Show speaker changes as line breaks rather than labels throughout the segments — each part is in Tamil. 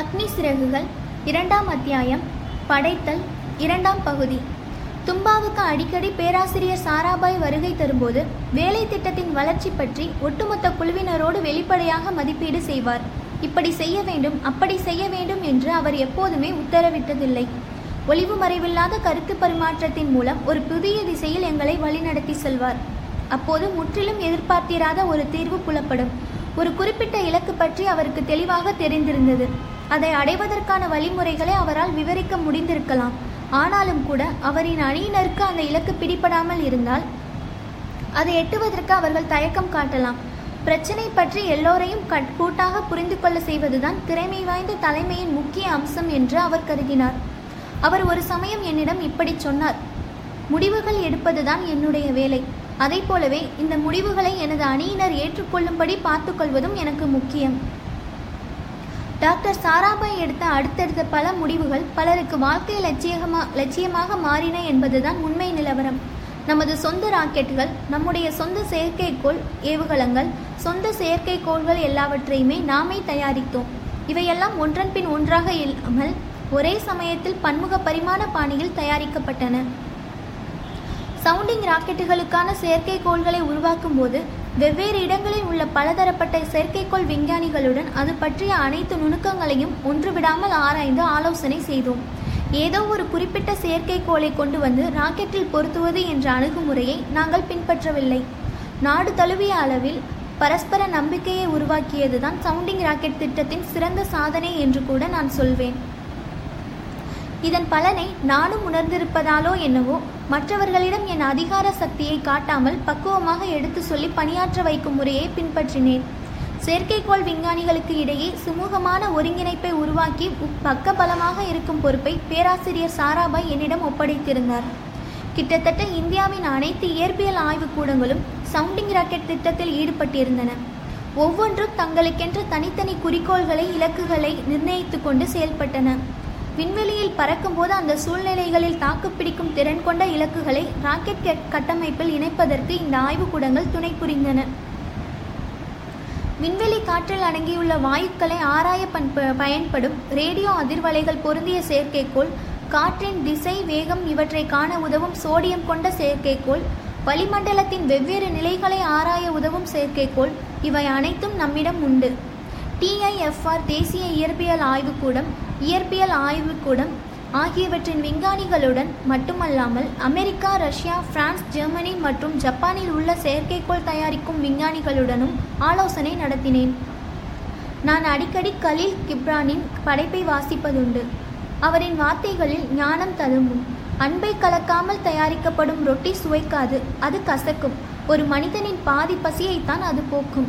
அக்னி சிறகுகள் இரண்டாம் அத்தியாயம் படைத்தல் இரண்டாம் பகுதி. தும்பாவுக்கு அடிக்கடி பேராசிரியர் சாராபாய் வருகை தரும்போது வேலை திட்டத்தின் வளர்ச்சி பற்றி ஒட்டுமொத்த குழுவினரோடு வெளிப்படையாக மதிப்பீடு செய்வார். இப்படி செய்ய வேண்டும் அப்படி செய்ய வேண்டும் என்று அவர் எப்போதுமே உத்தரவிட்டதில்லை. ஒளிவு மறைவில்லாத கருத்து பரிமாற்றத்தின் மூலம் ஒரு புதிய திசையில் எங்களை வழிநடத்தி செல்வார். அப்போது முற்றிலும் எதிர்பார்த்திராத ஒரு தீர்வு புலப்படும். ஒரு குறிப்பிட்ட இலக்கு பற்றி அவருக்கு தெளிவாக தெரிந்திருந்தது. அதை அடைவதற்கான வழிமுறைகளை அவரால் விவரிக்க முடிந்திருக்கலாம். ஆனாலும் கூட அவரின் அணியினருக்கு அந்த இலக்கு பிடிபடாமல் இருந்தால் அதை எட்டுவதற்கு அவர்கள் தயக்கம் காட்டலாம். பிரச்சனை பற்றி எல்லோரையும் கட் கூட்டாக புரிந்து கொள்ள செய்வதுதான் திறமை வாய்ந்த தலைமையின் முக்கிய அம்சம் என்று அவர் கருதினார். அவர் ஒரு சமயம் என்னிடம் இப்படி சொன்னார். முடிவுகள் எடுப்பதுதான் என்னுடைய வேலை. அதை போலவே இந்த முடிவுகளை எனது அணியினர் ஏற்றுக்கொள்ளும்படி பார்த்துக்கொள்வதும் எனக்கு முக்கியம். டாக்டர் சாராபாய் எடுத்த அடுத்தடுத்த பல முடிவுகள் பலருக்கு வாழ்க்கை லட்சியமாக லட்சியமாக மாறின என்பதுதான் உண்மை நிலவரம். நமது சொந்த ராக்கெட்டுகள் நம்முடைய சொந்த செயற்கைக்கோள் ஏவுகலங்கள் சொந்த செயற்கைக்கோள்கள் எல்லாவற்றையுமே நாமே தயாரித்தோம். இவையெல்லாம் ஒன்றன் பின் ஒன்றாக இல்லாமல் ஒரே சமயத்தில் பன்முக பரிமாண பாணியில் தயாரிக்கப்பட்டன. சவுண்டிங் ராக்கெட்டுகளுக்கான செயற்கைக்கோள்களை உருவாக்கும் போது வெவ்வேறு இடங்களில் உள்ள பலதரப்பட்ட செயற்கைக்கோள் விஞ்ஞானிகளுடன் அது பற்றிய அனைத்து நுணுக்கங்களையும் ஒன்றுவிடாமல் ஆராய்ந்து ஆலோசனை செய்தோம். ஏதோ ஒரு குறிப்பிட்ட செயற்கைக்கோளை கொண்டு வந்து ராக்கெட்டில் பொருத்துவது என்ற அணுகுமுறையை நாங்கள் பின்பற்றவில்லை. நாடு தழுவிய அளவில் பரஸ்பர நம்பிக்கையை உருவாக்கியதுதான் சவுண்டிங் ராக்கெட் திட்டத்தின் சிறந்த சாதனை என்று கூட நான் சொல்வேன். இதன் பலனை நானும் உணர்ந்திருப்பதாலோ என்னவோ மற்றவர்களிடம் என் அதிகார சக்தியை காட்டாமல் பக்குவமாக எடுத்து சொல்லி பணியாற்ற வைக்கும் முறையை பின்பற்றினேன். செயற்கைக்கோள் விஞ்ஞானிகளுக்கு இடையே சுமூகமான ஒருங்கிணைப்பை உருவாக்கி பக்க பலமாக இருக்கும் பொறுப்பை பேராசிரியர் சாராபாய் என்னிடம் ஒப்படைத்திருந்தார். கிட்டத்தட்ட இந்தியாவின் அனைத்து இயற்பியல் ஆய்வுக் கூடங்களும் சவுண்டிங் ராக்கெட் திட்டத்தில் ஈடுபட்டிருந்தன. ஒவ்வொன்றும் தங்களுக்கென்று தனித்தனி குறிக்கோள்களை இலக்குகளை நிர்ணயித்து கொண்டு செயல்பட்டன. விண்வெளியில் பறக்கும்போது அந்த சூழ்நிலைகளில் தாக்குப்பிடிக்கும் திறன் கொண்ட இலக்குகளை ராக்கெட் கட்டமைப்பில் இணைப்பதற்கு இந்த ஆய்வுக்கூடங்கள் துணை புரிந்தன. விண்வெளி காற்றில் அடங்கியுள்ள வாயுக்களை ஆராய பயன்படும் ரேடியோ அதிர்வலைகள் பொருந்திய செயற்கைக்கோள் காற்றின் திசை வேகம் இவற்றை காண உதவும் சோடியம் கொண்ட செயற்கைக்கோள் வளிமண்டலத்தின் வெவ்வேறு நிலைகளை ஆராய உதவும் செயற்கைக்கோள் இவை அனைத்தும் நம்மிடம் உண்டு. டிஐஎஃப்ஆர் தேசிய இயற்பியல் ஆய்வுக்கூடம் இயற்பியல் ஆய்வுக்கூடம் ஆகியவற்றின் விஞ்ஞானிகளுடன் மட்டுமல்லாமல் அமெரிக்கா ரஷ்யா பிரான்ஸ் ஜெர்மனி மற்றும் ஜப்பானில் உள்ள செயற்கைக்கோள் தயாரிக்கும் விஞ்ஞானிகளுடனும் ஆலோசனை நடத்தினேன். நான் அடிக்கடி கலீல் கிப்ரானின் படைப்பை வாசிப்பதுண்டு. அவரின் வார்த்தைகளில் ஞானம் ததும்பும். அன்பை கலக்காமல் தயாரிக்கப்படும் ரொட்டி சுவைக்காது அது கசக்கும். ஒரு மனிதனின் பாதி பசியைத்தான் அது போக்கும்.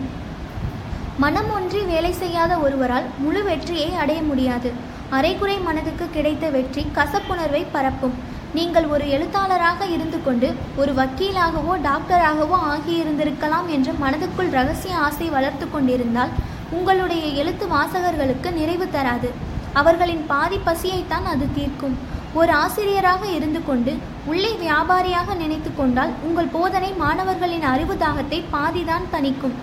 மனம் ஒன்றி வேலை செய்யாத ஒருவரால் முழு வெற்றியை அடைய முடியாது. அரைகுறை மனதுக்கு கிடைத்த வெற்றி கசப்புணர்வை பரப்பும். நீங்கள் ஒரு எழுத்தாளராக இருந்து கொண்டு ஒரு வக்கீலாகவோ டாக்டராகவோ ஆகியிருந்திருக்கலாம் என்ற மனதுக்குள் ரகசிய ஆசை வளர்த்து கொண்டிருந்தால் உங்களுடைய எழுத்து வாசகர்களுக்கு நிறைவு தராது. அவர்களின் பாதி பசியைத்தான் அது தீர்க்கும். ஒரு ஆசிரியராக இருந்து கொண்டு உள்ளே வியாபாரியாக நினைத்து கொண்டால் உங்கள் போதனை மாணவர்களின் அறிவு தாகத்தை பாதிதான் தணிக்கும்.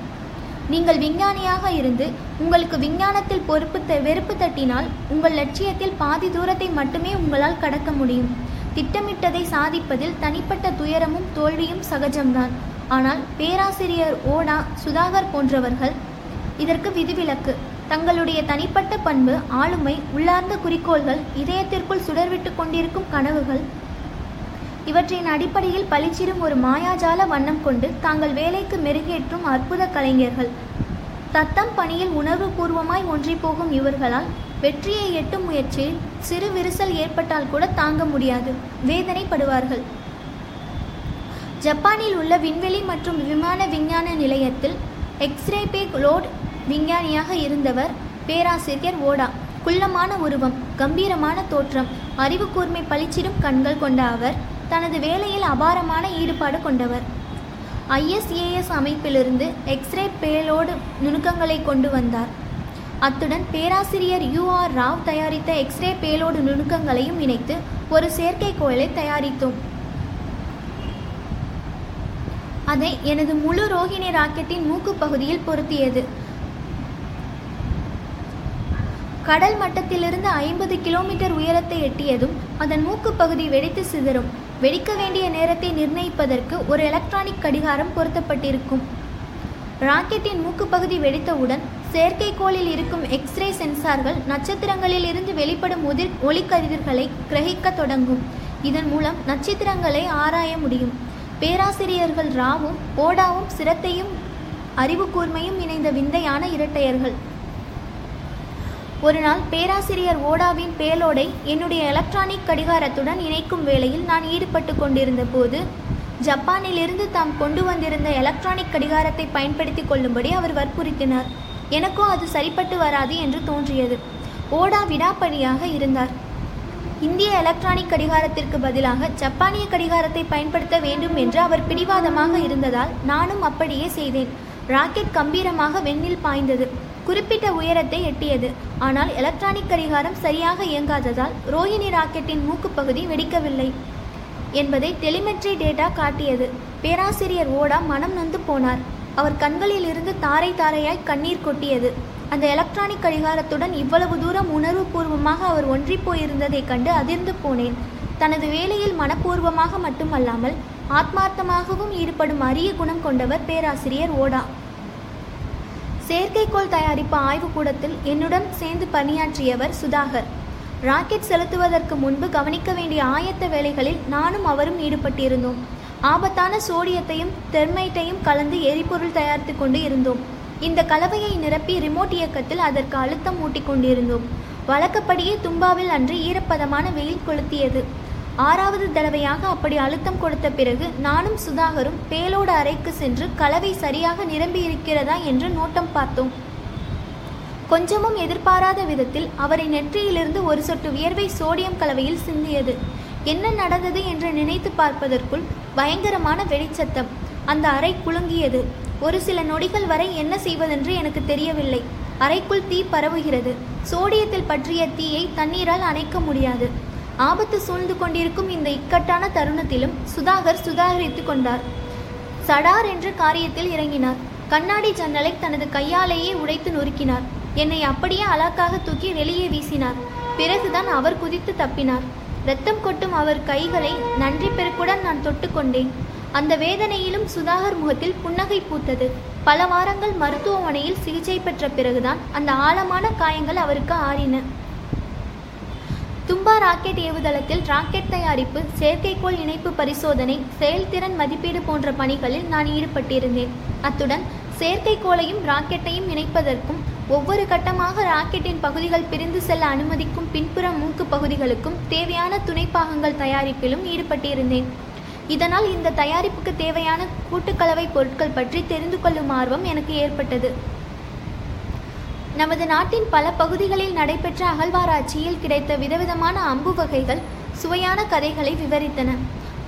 நீங்கள் விஞ்ஞானியாக இருந்து உங்களுக்கு விஞ்ஞானத்தில் பொறுப்பு த வெறுப்பு தட்டினால் உங்கள் லட்சியத்தில் பாதி தூரத்தை மட்டுமே உங்களால் கடக்க முடியும். திட்டமிட்டதை சாதிப்பதில் தனிப்பட்ட துயரமும் தோல்வியும் சகஜம்தான். ஆனால் பேராசிரியர் ஓடா சுதாகர் போன்றவர்கள் இதற்கு விதிவிலக்கு. தங்களுடைய தனிப்பட்ட பண்பு ஆளுமை உள்ளார்ந்த குறிக்கோள்கள் இதயத்திற்குள் சுடர்விட்டு கொண்டிருக்கும் கனவுகள் இவற்றின் அடிப்படையில் பளிச்சிடும் ஒரு மாயாஜால வண்ணம் கொண்டு தாங்கள் வேலைக்கு மெருகேற்றும் அற்புத கலைஞர்கள். தத்தம் பணியில் உணர்வு பூர்வமாய் ஒன்றி போகும் இவர்களால் வெற்றியை எட்டும் முயற்சியில் சிறு விரிசல் ஏற்பட்டால் கூட தாங்க முடியாது. வேதனைப்படுவார்கள். ஜப்பானில் உள்ள விண்வெளி மற்றும் விமான விஞ்ஞான நிலையத்தில் எக்ஸ்ரே பேக் லோட் விஞ்ஞானியாக இருந்தவர் பேராசிரியர் ஓடா. குள்ளமான உருவம் கம்பீரமான தோற்றம் அறிவு கூர்மை பளிச்சிடும் கண்கள் கொண்ட அவர் தனது வேலையில் அபாரமான ஈடுபாடு கொண்டவர். ஐஎஸ்ஏஎஸ் அமைப்பிலிருந்து எக்ஸ்ரே பேலோடு நுணுக்கங்களை கொண்டு வந்தார். அத்துடன் பேராசிரியர் யூ ஆர் ராவ் தயாரித்த எக்ஸ்ரே பேலோடு நுணுக்கங்களையும் இணைத்து ஒரு செயற்கைக்கோளை தயாரித்தோம். அதை எனது முழு ரோஹிணி ராக்கெட்டின் மூக்கு பகுதியில் பொருத்தியது. கடல் மட்டத்திலிருந்து ஐம்பது கிலோமீட்டர் உயரத்தை எட்டியதும் அதன் மூக்கு பகுதி வெடித்து சிதறும். வெடிக்க வேண்டிய நேரத்தை நிர்ணயிப்பதற்கு ஒரு எலக்ட்ரானிக் கடிகாரம் பொருத்தப்பட்டிருக்கும். ராக்கெட்டின் மூக்கு பகுதி வெடித்தவுடன் செயற்கைக்கோளில் இருக்கும் எக்ஸ்ரே சென்சார்கள் நட்சத்திரங்களில் இருந்து வெளிப்படும் உதிர் ஒளிக்கதிர்களை கிரகிக்க தொடங்கும். இதன் மூலம் நட்சத்திரங்களை ஆராய முடியும். பேராசிரியர்கள் ராவும் ஓடாவும் சிரத்தையும் அறிவு கூர்மையும் இணைந்த விந்தையான இரட்டையர்கள். ஒரு நாள் பேராசிரியர் ஓடாவின் பேலோடை என்னுடைய எலக்ட்ரானிக் கடிகாரத்துடன் இணைக்கும் வேளையில் நான் ஈடுபட்டு கொண்டிருந்த போது ஜப்பானிலிருந்து தாம் கொண்டு வந்திருந்த எலக்ட்ரானிக் கடிகாரத்தை பயன்படுத்தி கொள்ளும்படி அவர் வற்புறுத்தினார். எனக்கோ அது சரிப்பட்டு வராது என்று தோன்றியது. ஓடா விடாப்படியாக இருந்தார். இந்திய எலக்ட்ரானிக் கடிகாரத்திற்கு பதிலாக ஜப்பானிய கடிகாரத்தை பயன்படுத்த வேண்டும் என்று அவர் பிடிவாதமாக இருந்ததால் நானும் அப்படியே செய்தேன். ராக்கெட் கம்பீரமாக வெண்ணில் பாய்ந்தது. குறிப்பிட்ட உயரத்தை எட்டியது. ஆனால் எலக்ட்ரானிக் கடிகாரம் சரியாக இயங்காததால் ரோஹிணி ராக்கெட்டின் மூக்குப்பகுதி வெடிக்கவில்லை என்பதை டெலிமெட்ரி டேட்டா காட்டியது. பேராசிரியர் ஓடா மனம் நொந்து போனார். அவர் கண்களில் இருந்து தாரை தாரையாய் கண்ணீர் கொட்டியது. அந்த எலக்ட்ரானிக் கடிகாரத்துடன் இவ்வளவு தூரம் உணர்வுபூர்வமாக அவர் ஒன்றிப் போயிருந்ததைக் கண்டு அதிர்ந்து போனேன். தனது வேலையில் மனப்பூர்வமாக மட்டுமல்லாமல் ஆத்மார்த்தமாகவும் ஈடுபடும் அரிய குணம் கொண்டவர் பேராசிரியர் ஓடா. செயற்கைக்கோள் தயாரிப்பு ஆய்வுக்கூடத்தில் என்னுடன் சேர்ந்து பணியாற்றியவர் சுதாகர். ராக்கெட் செலுத்துவதற்கு முன்பு கவனிக்க வேண்டிய ஆயத்த வேலைகளில் நானும் அவரும் ஈடுபட்டிருந்தோம். ஆபத்தான சோடியத்தையும் தெர்மைட்டையும் கலந்து எரிபொருள் தயாரித்து கொண்டு இருந்தோம். இந்த கலவையை நிரப்பி ரிமோட் இயக்கத்தில் அதற்கு அழுத்தம் ஊட்டிக் கொண்டிருந்தோம். வழக்கப்படியே தும்பாவில் அன்று ஈரப்பதமான வெயில் கொளுத்தியது. ஆறாவது தடவையாக அப்படி அழுத்தம் கொடுத்த பிறகு நானும் சுதாகரும் பேலோடு அறைக்கு சென்று கலவை சரியாக நிரம்பி இருக்கிறதா என்று நோட்டம் பார்த்தோம். கொஞ்சமும் எதிர்பாராத விதத்தில் அவரை நெற்றியிலிருந்து ஒரு சொட்டு வியர்வை சோடியம் கலவையில் சிந்தியது. என்ன நடந்தது என்று நினைத்து பார்ப்பதற்குள் பயங்கரமான வெடிச்சத்தம் அந்த அறை குலுங்கியது. ஒரு சில நொடிகள் வரை என்ன செய்வதென்று எனக்கு தெரியவில்லை. அறைக்குள் தீ பரவுகிறது. சோடியத்தில் பற்றிய தீயை தண்ணீரால் அணைக்க முடியாது. ஆபத்து சூழ்ந்து கொண்டிருக்கும் இந்த இக்கட்டான தருணத்திலும் சுதாகர் சுதாகரித்து கொண்டார். சடார் என்று காரியத்தில் இறங்கினார். கண்ணாடி ஜன்னலை தனது கையாலேயே உடைத்து நொறுக்கினார். என்னை அப்படியே அலாக்காக தூக்கி வெளியே வீசினார். பிறகுதான் அவர் குதித்து தப்பினார். ரத்தம் கொட்டும் அவர் கைகளை நன்றி பெருக்குடன் நான் தொட்டுக்கொண்டேன் அந்த வேதனையிலும் சுதாகர் முகத்தில் புன்னகை பூத்தது. பல வாரங்கள் மருத்துவமனையில் சிகிச்சை பெற்ற பிறகுதான் அந்த ஆழமான காயங்கள் அவருக்கு ஆறின. தும்பா ராக்கெட் ஏவுதளத்தில் ராக்கெட் தயாரிப்பு செயற்கைக்கோள் இணைப்பு பரிசோதனை செயல்திறன் மதிப்பீடு போன்ற பணிகளில் நான் ஈடுபட்டிருந்தேன். அத்துடன் செயற்கைக்கோளையும் ராக்கெட்டையும் இணைப்பதற்கும் ஒவ்வொரு கட்டமாக ராக்கெட்டின் பகுதிகள் பிரிந்து செல்ல அனுமதிக்கும் பின்புற மூக்கு பகுதிகளுக்கும் தேவையான துணைப்பாகங்கள் தயாரிப்பிலும் ஈடுபட்டிருந்தேன். இதனால் இந்த தயாரிப்புக்கு தேவையான கூட்டுக்கலவை பொருட்கள் பற்றி தெரிந்து கொள்ளும் ஆர்வம் எனக்கு ஏற்பட்டது. நமது நாட்டின் பல பகுதிகளில் நடைபெற்ற அகழ்வாராய்ச்சியில் கிடைத்த விதவிதமான அம்பு வகைகள் சுவையான கதைகளை விவரித்தன.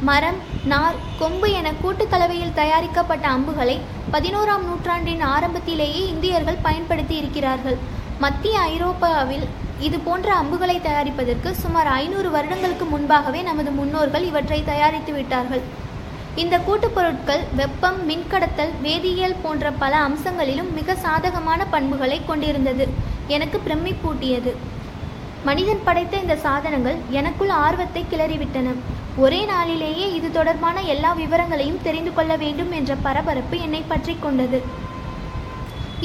மரம் நார் கொம்பு என கூட்டுக்கலவையில் தயாரிக்கப்பட்ட அம்புகளை பதினோராம் நூற்றாண்டின் ஆரம்பத்திலேயே இந்தியர்கள் பயன்படுத்தி இருக்கிறார்கள். மத்திய ஐரோப்பாவில் இது போன்ற அம்புகளை தயாரிப்பதற்கு சுமார் ஐநூறு வருடங்களுக்கு முன்பாகவே நமது முன்னோர்கள் இவற்றை தயாரித்து விட்டார்கள். இந்த கூட்டுப்பொருட்கள் வெப்பம் மின்கடத்தல் வேதியியல் போன்ற பல அம்சங்களிலும் மிக சாதகமான பண்புகளை கொண்டிருந்தது. எனக்கு பிரமிப்பூட்டியது மனிதன் படைத்த இந்த சாதனங்கள் எனக்குள் ஆர்வத்தை கிளறிவிட்டன. ஒரே நாளிலேயே இது தொடர்பான எல்லா விவரங்களையும் தெரிந்து கொள்ள வேண்டும் என்ற பரபரப்பு என்னை பற்றி கொண்டது.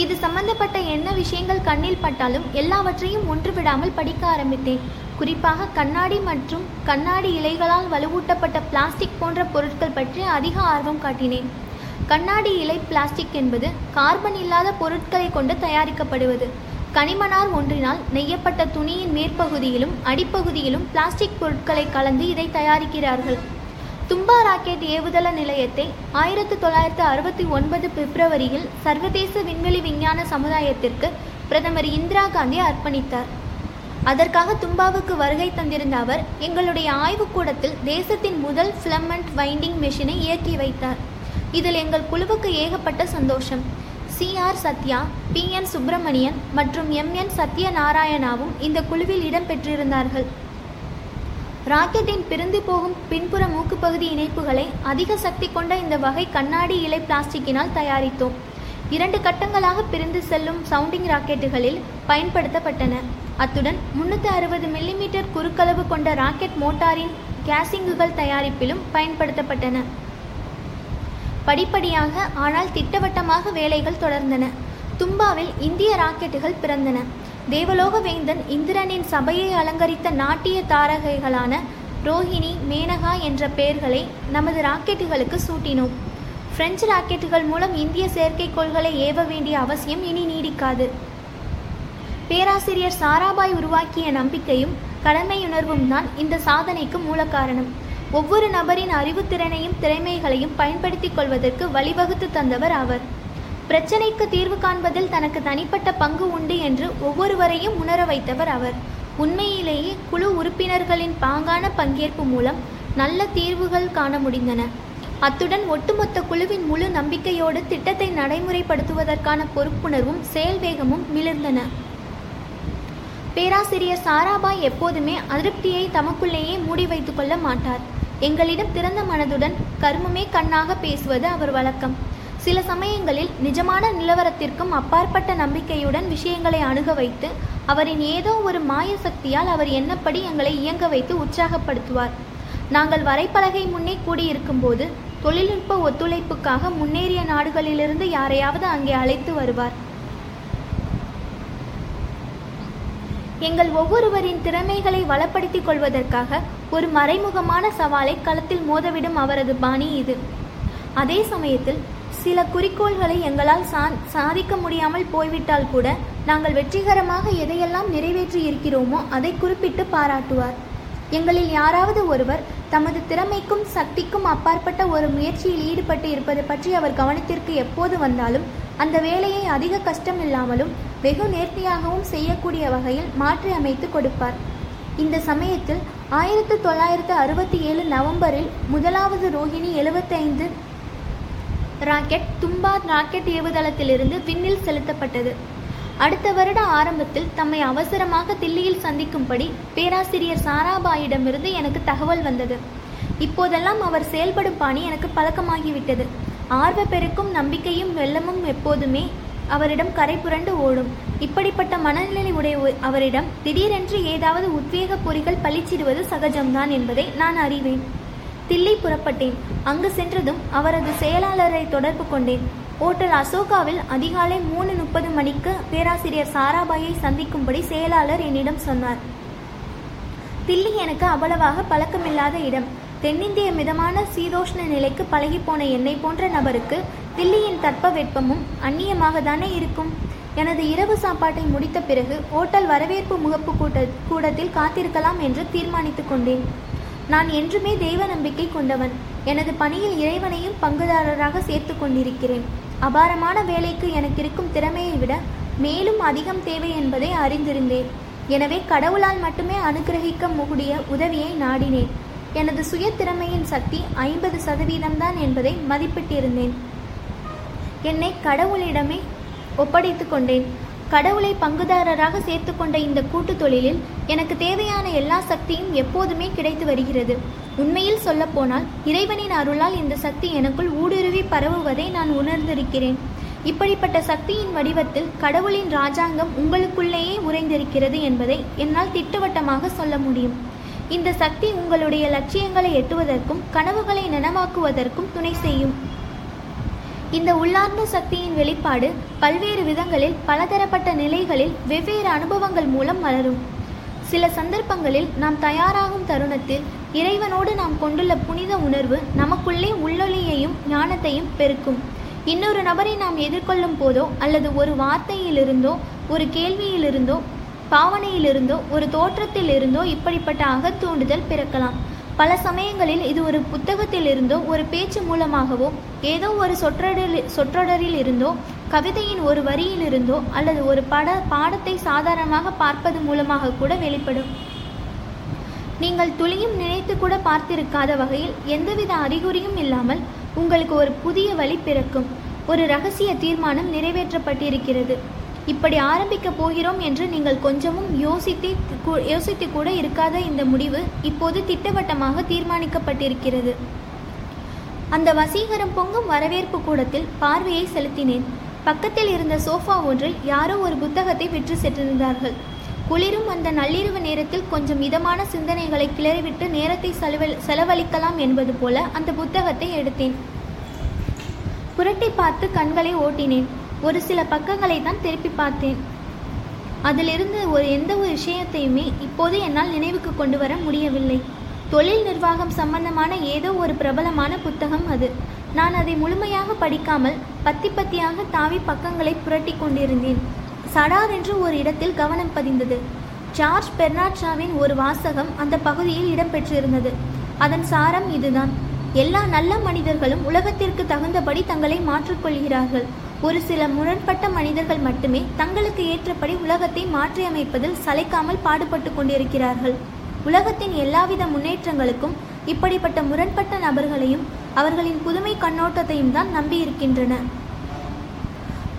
இது சம்பந்தப்பட்ட என்ன விஷயங்கள் கண்ணில் பட்டாலும் எல்லாவற்றையும் ஒன்று விடாமல் படிக்க ஆரம்பித்தேன். குறிப்பாக கண்ணாடி மற்றும் கண்ணாடி இலைகளால் வலுவூட்டப்பட்ட பிளாஸ்டிக் போன்ற பொருட்கள் பற்றி அதிக ஆர்வம் காட்டினேன். கண்ணாடி இலை பிளாஸ்டிக் என்பது கார்பன் இல்லாத பொருட்களை கொண்டு தயாரிக்கப்படுவது. கனிமனார் ஒன்றினால் நெய்யப்பட்ட துணியின் மேற்பகுதியிலும் அடிப்பகுதியிலும் பிளாஸ்டிக் பொருட்களை கலந்து இதை தயாரிக்கிறார்கள். தும்பா ராக்கெட் ஏவுதள நிலையத்தை ஆயிரத்து தொள்ளாயிரத்து அறுபத்தி ஒன்பது பிப்ரவரியில் சர்வதேச விண்வெளி விஞ்ஞான சமுதாயத்திற்கு பிரதமர் இந்திரா காந்தி அர்ப்பணித்தார். அதற்காக தும்பாவுக்கு வருகை தந்திருந்த அவர் எங்களுடைய ஆய்வுக்கூடத்தில் தேசத்தின் முதல் ஃபிலமெண்ட் வைண்டிங் மெஷினை இயக்கி வைத்தார். இதில் எங்கள் குழுவுக்கு ஏகப்பட்ட சந்தோஷம். C R Sathya P N Subramanian மற்றும் எம் என் சத்யநாராயணாவும் இந்த குழுவில் இடம்பெற்றிருந்தார்கள் ராக்கெட்டின் பிரிந்து போகும் பின்புற மூக்குப்பகுதி இணைப்புகளை அதிக சக்தி கொண்ட இந்த வகை கண்ணாடி இலை பிளாஸ்டிக்கினால் தயாரித்தோம். இரண்டு கட்டங்களாக பிரிந்து செல்லும் சவுண்டிங் ராக்கெட்டுகளில் பயன்படுத்தப்பட்டன. அத்துடன் முன்னூற்றி அறுபது மில்லிமீட்டர் குறுக்களவு கொண்ட ராக்கெட் மோட்டாரின் கேசிங்குகள் தயாரிப்பிலும் பயன்படுத்தப்பட்டன. படிப்படியாக ஆனால் திட்டவட்டமாக வேலைகள் தொடர்ந்தன. தும்பாவில் இந்திய ராக்கெட்டுகள் பிறந்தன. தேவலோக வேந்தன் இந்திரனின் சபையை அலங்கரித்த நாட்டிய தாரகைகளான ரோஹிணி மேனகா என்ற பெயர்களை நமது ராக்கெட்டுகளுக்கு சூட்டினோம். பிரெஞ்சு ராக்கெட்டுகள் மூலம் இந்திய செயற்கைக்கோள்களை ஏவ வேண்டிய அவசியம் இனி நீடிக்காது. பேராசிரியர் சாராபாய் உருவாக்கிய நம்பிக்கையும் கடமையுணர்வும் தான் இந்த சாதனைக்கு மூல காரணம் ஒவ்வொரு நபரின் அறிவுத்திறனையும் திறமைகளையும் பயன்படுத்திக் கொள்வதற்கு வழிவகுத்து தந்தவர் அவர். பிரச்சனைக்கு தீர்வு காண்பதில் தனக்கு தனிப்பட்ட பங்கு உண்டு என்று ஒவ்வொருவரையும் உணர வைத்தவர் அவர். உண்மையிலேயே குழு உறுப்பினர்களின் பாங்கான பங்கேற்பு மூலம் நல்ல தீர்வுகள் காண முடிந்தன. அத்துடன் ஒட்டுமொத்த குழுவின் முழு நம்பிக்கையோடு திட்டத்தை நடைமுறைப்படுத்துவதற்கான பொறுப்புணர்வும் செயல்வேகமும் மிளிர்ந்தன. பேராசிரியர் சாராபாய் எப்போதுமே அதிருப்தியை தமக்குள்ளேயே மூடி வைத்து கொள்ள மாட்டார். எங்களிடம் திறந்த மனதுடன் கர்மமே கண்ணாக பேசுவது அவர் வழக்கம். சில சமயங்களில் நிஜமான நிலவரத்திற்கும் அப்பாற்பட்ட நம்பிக்கையுடன் விஷயங்களை அணுக வைத்து அவரின் ஏதோ ஒரு மாய சக்தியால் அவர் என்னப்படி எங்களை இயங்க வைத்து உற்சாகப்படுத்துவார். நாங்கள் வரைபலகை முன்னே கூடியிருக்கும்போது தொழில்நுட்ப ஒத்துழைப்புக்காக முன்னேறிய நாடுகளிலிருந்து யாரையாவது அங்கே அழைத்து வருவார். எங்கள் ஒவ்வொருவரின் திறமைகளை வளப்படுத்திக் கொள்வதற்காக ஒரு மறைமுகமான சவாலை களத்தில் மோதவிடும் அவரது பாணி இது. அதே சமயத்தில் சில குறிக்கோள்களை எங்களால் சா சாதிக்க முடியாமல் போய்விட்டால் கூட நாங்கள் வெற்றிகரமாக எதையெல்லாம் நிறைவேற்றி இருக்கிறோமோ அதை குறிப்பிட்டு பாராட்டுவார். எங்களில் யாராவது ஒருவர் தமது திறமைக்கும் சக்திக்கும் அப்பாற்பட்ட ஒரு முயற்சியில் ஈடுபட்டு இருப்பது பற்றி அவர் கவனத்திற்கு எப்போது வந்தாலும் அந்த வேலையை அதிக கஷ்டம் இல்லாமலும் வெகு நேர்த்தியாகவும் செய்யக்கூடிய வகையில் மாற்றி அமைத்து கொடுப்பார். இந்த சமயத்தில் ஆயிரத்து தொள்ளாயிரத்து அறுபத்தி ஏழு நவம்பரில் முதலாவது ரோஹிணி எழுபத்தைந்து ராக்கெட் தும்பா ராக்கெட் ஏவுதளத்திலிருந்து விண்ணில் செலுத்தப்பட்டது. அடுத்த வருட ஆரம்பத்தில் தம்மை அவசரமாக தில்லியில் சந்திக்கும்படி பேராசிரியர் சாராபாயிடமிருந்து எனக்கு தகவல் வந்தது. இப்போதெல்லாம் அவர் செயல்படும் பாணி எனக்கு பழக்கமாகிவிட்டது. ஆர்வ பெருக்கும் நம்பிக்கையும் வெள்ளமும் எப்போதுமே அவரிடம் கரை புரண்டு ஓடும். இப்படிப்பட்ட மனநிலை உடைய அவரிடம் திடீரென்று ஏதாவது உத்வேக பொறிகள் பளிச்சிடுவது சகஜம்தான் என்பதை நான் அறிவேன். தில்லி புறப்பட்டேன். அங்கு சென்றதும் அவரது செயலாளரை தொடர்பு கொண்டேன். ஓட்டல் அசோகாவில் அதிகாலை மூணு முப்பது மணிக்கு பேராசிரியர் சாராபாயை சந்திக்கும்படி செயலாளர் என்னிடம் சொன்னார். தில்லி எனக்கு அவ்வளவாக பழக்கமில்லாத இடம். தென்னிந்திய மிதமான சீதோஷ்ண நிலைக்கு பழகிப்போன என்னை போன்ற நபருக்கு தில்லியின் தட்பவெப்பமும் அந்நியமாக தானே இருக்கும்? எனது இரவு சாப்பாட்டை முடித்த பிறகு ஓட்டல் வரவேற்பு முகப்பு கூட்ட கூடத்தில் காத்திருக்கலாம் என்று தீர்மானித்துக் கொண்டேன். நான் என்றுமே தெய்வ நம்பிக்கை கொண்டவன். எனது பணியில் இறைவனையும் பங்குதாரராக சேர்த்து கொண்டிருக்கிறேன். அபாரமான வேலைக்கு எனக்கு இருக்கும் திறமையை விட மேலும் அதிகம் தேவை என்பதை அறிந்திருந்தேன். எனவே கடவுளால் மட்டுமே அனுகிரகிக்க முடிய உதவியை நாடினேன். எனது சுய திறமையின் சக்தி ஐம்பது சதவீதம்தான் என்பதை மதிப்பிட்டிருந்தேன். என்னை கடவுளிடமே ஒப்படைத்து கொண்டேன். கடவுளை பங்குதாரராக சேர்த்துக்கொண்ட இந்த கூட்டு தொழிலில் எனக்கு தேவையான எல்லா சக்தியும் எப்போதுமே கிடைத்து வருகிறது. உண்மையில் சொல்லப்போனால் இறைவனின் அருளால் இந்த சக்தி எனக்குள் ஊடுருவி பரவுவதை நான் உணர்ந்திருக்கிறேன். இப்படிப்பட்ட சக்தியின் வடிவத்தில் கடவுளின் ராஜாங்கம் உங்களுக்குள்ளேயே உறைந்திருக்கிறது என்பதை என்னால் திட்டவட்டமாக சொல்ல முடியும். இந்த சக்தி உங்களுடைய லட்சியங்களை எட்டுவதற்கும் கனவுகளை நனவாக்குவதற்கும் துணை செய்யும். இந்த உள்ளார்ந்த சக்தியின் வெளிப்பாடு பல்வேறு விதங்களில் பலதரப்பட்ட நிலைகளில் வெவ்வேறு அனுபவங்கள் மூலம் மலரும். சில சந்தர்ப்பங்களில் நாம் தயாராகும் தருணத்தில் இறைவனோடு நாம் கொண்டுள்ள புனித உணர்வு நமக்குள்ளே உள்ளொளியையும் ஞானத்தையும் பெருக்கும். இன்னொரு நபரை நாம் எதிர்கொள்ளும் போதோ அல்லது ஒரு வார்த்தையிலிருந்தோ ஒரு கேள்வியிலிருந்தோ பாவனையிலிருந்தோ ஒரு தோற்றத்திலிருந்தோ இப்படிப்பட்ட அகத்தூண்டுதல் பிறக்கலாம். பல சமயங்களில் இது ஒரு புத்தகத்தில் இருந்தோ ஒரு பேச்சு மூலமாகவோ ஏதோ ஒரு சொற்றொடரில் சொற்றொடரில் இருந்தோ கவிதையின் ஒரு வரியிலிருந்தோ அல்லது ஒரு பட பாடத்தை சாதாரணமாக பார்ப்பது மூலமாக கூட வெளிப்படும். நீங்கள் துளியும் நினைத்து கூட பார்த்திருக்காத வகையில் எந்தவித அறிகுறியும் இல்லாமல் உங்களுக்கு ஒரு புதிய வழி பிறக்கும். ஒரு ரகசிய தீர்மானம் நிறைவேற்றப்பட்டிருக்கிறது. இப்படி ஆரம்பிக்கப் போகிறோம் என்று நீங்கள் கொஞ்சமும் யோசித்து யோசித்து கூட இருக்காத இந்த முடிவு இப்போது திட்டவட்டமாக தீர்மானிக்கப்பட்டிருக்கிறது. அந்த வசீகரம் பொங்கும் வரவேற்பு கூடத்தில் பார்வையை செலுத்தினேன். பக்கத்தில் இருந்த சோஃபா ஒன்றில் யாரோ ஒரு புத்தகத்தை விற்று சென்றிருந்தார்கள். குளிரும் அந்த நள்ளிரவு நேரத்தில் கொஞ்சம் இதமான சிந்தனைகளை கிளறிவிட்டு நேரத்தை செலவழிக்கலாம் என்பது போல அந்த புத்தகத்தை எடுத்தேன். புரட்டி பார்த்து கண்களை ஓட்டினேன். ஒரு சில பக்கங்களை தான் திருப்பி பார்த்தேன். அதிலிருந்து ஒரு எந்த ஒரு விஷயத்தையுமே இப்போது என்னால் நினைவுக்கு கொண்டு வர முடியவில்லை. தொழில் நிர்வாகம் சம்பந்தமான ஏதோ ஒரு பிரபலமான புத்தகம் அது. நான் அதை முழுமையாக படிக்காமல் பத்தி பத்தியாக தாவி பக்கங்களை புரட்டி கொண்டிருந்தேன். சடார் என்று ஒரு இடத்தில் கவனம் பதிந்தது. ஜார்ஜ் பெர்னாட்ஷாவின் ஒரு வாசகம் அந்த பகுதியில் இடம்பெற்றிருந்தது. அதன் சாரம் இதுதான். எல்லா நல்ல மனிதர்களும் உலகத்திற்கு தகுந்தபடி தங்களை மாற்றிக்கொள்கிறார்கள் ஒரு சில முரண்பட்ட மனிதர்கள் மட்டுமே தங்களுக்கு ஏற்றபடி உலகத்தை மாற்றியமைப்பதில் சளைக்காமல் பாடுபட்டு கொண்டிருக்கிறார்கள். உலகத்தின் எல்லாவித முன்னேற்றங்களுக்கும் இப்படிப்பட்ட முரண்பட்ட நபர்களையும் அவர்களின் புதுமை கண்ணோட்டத்தையும் தான் நம்பியிருக்கின்றன.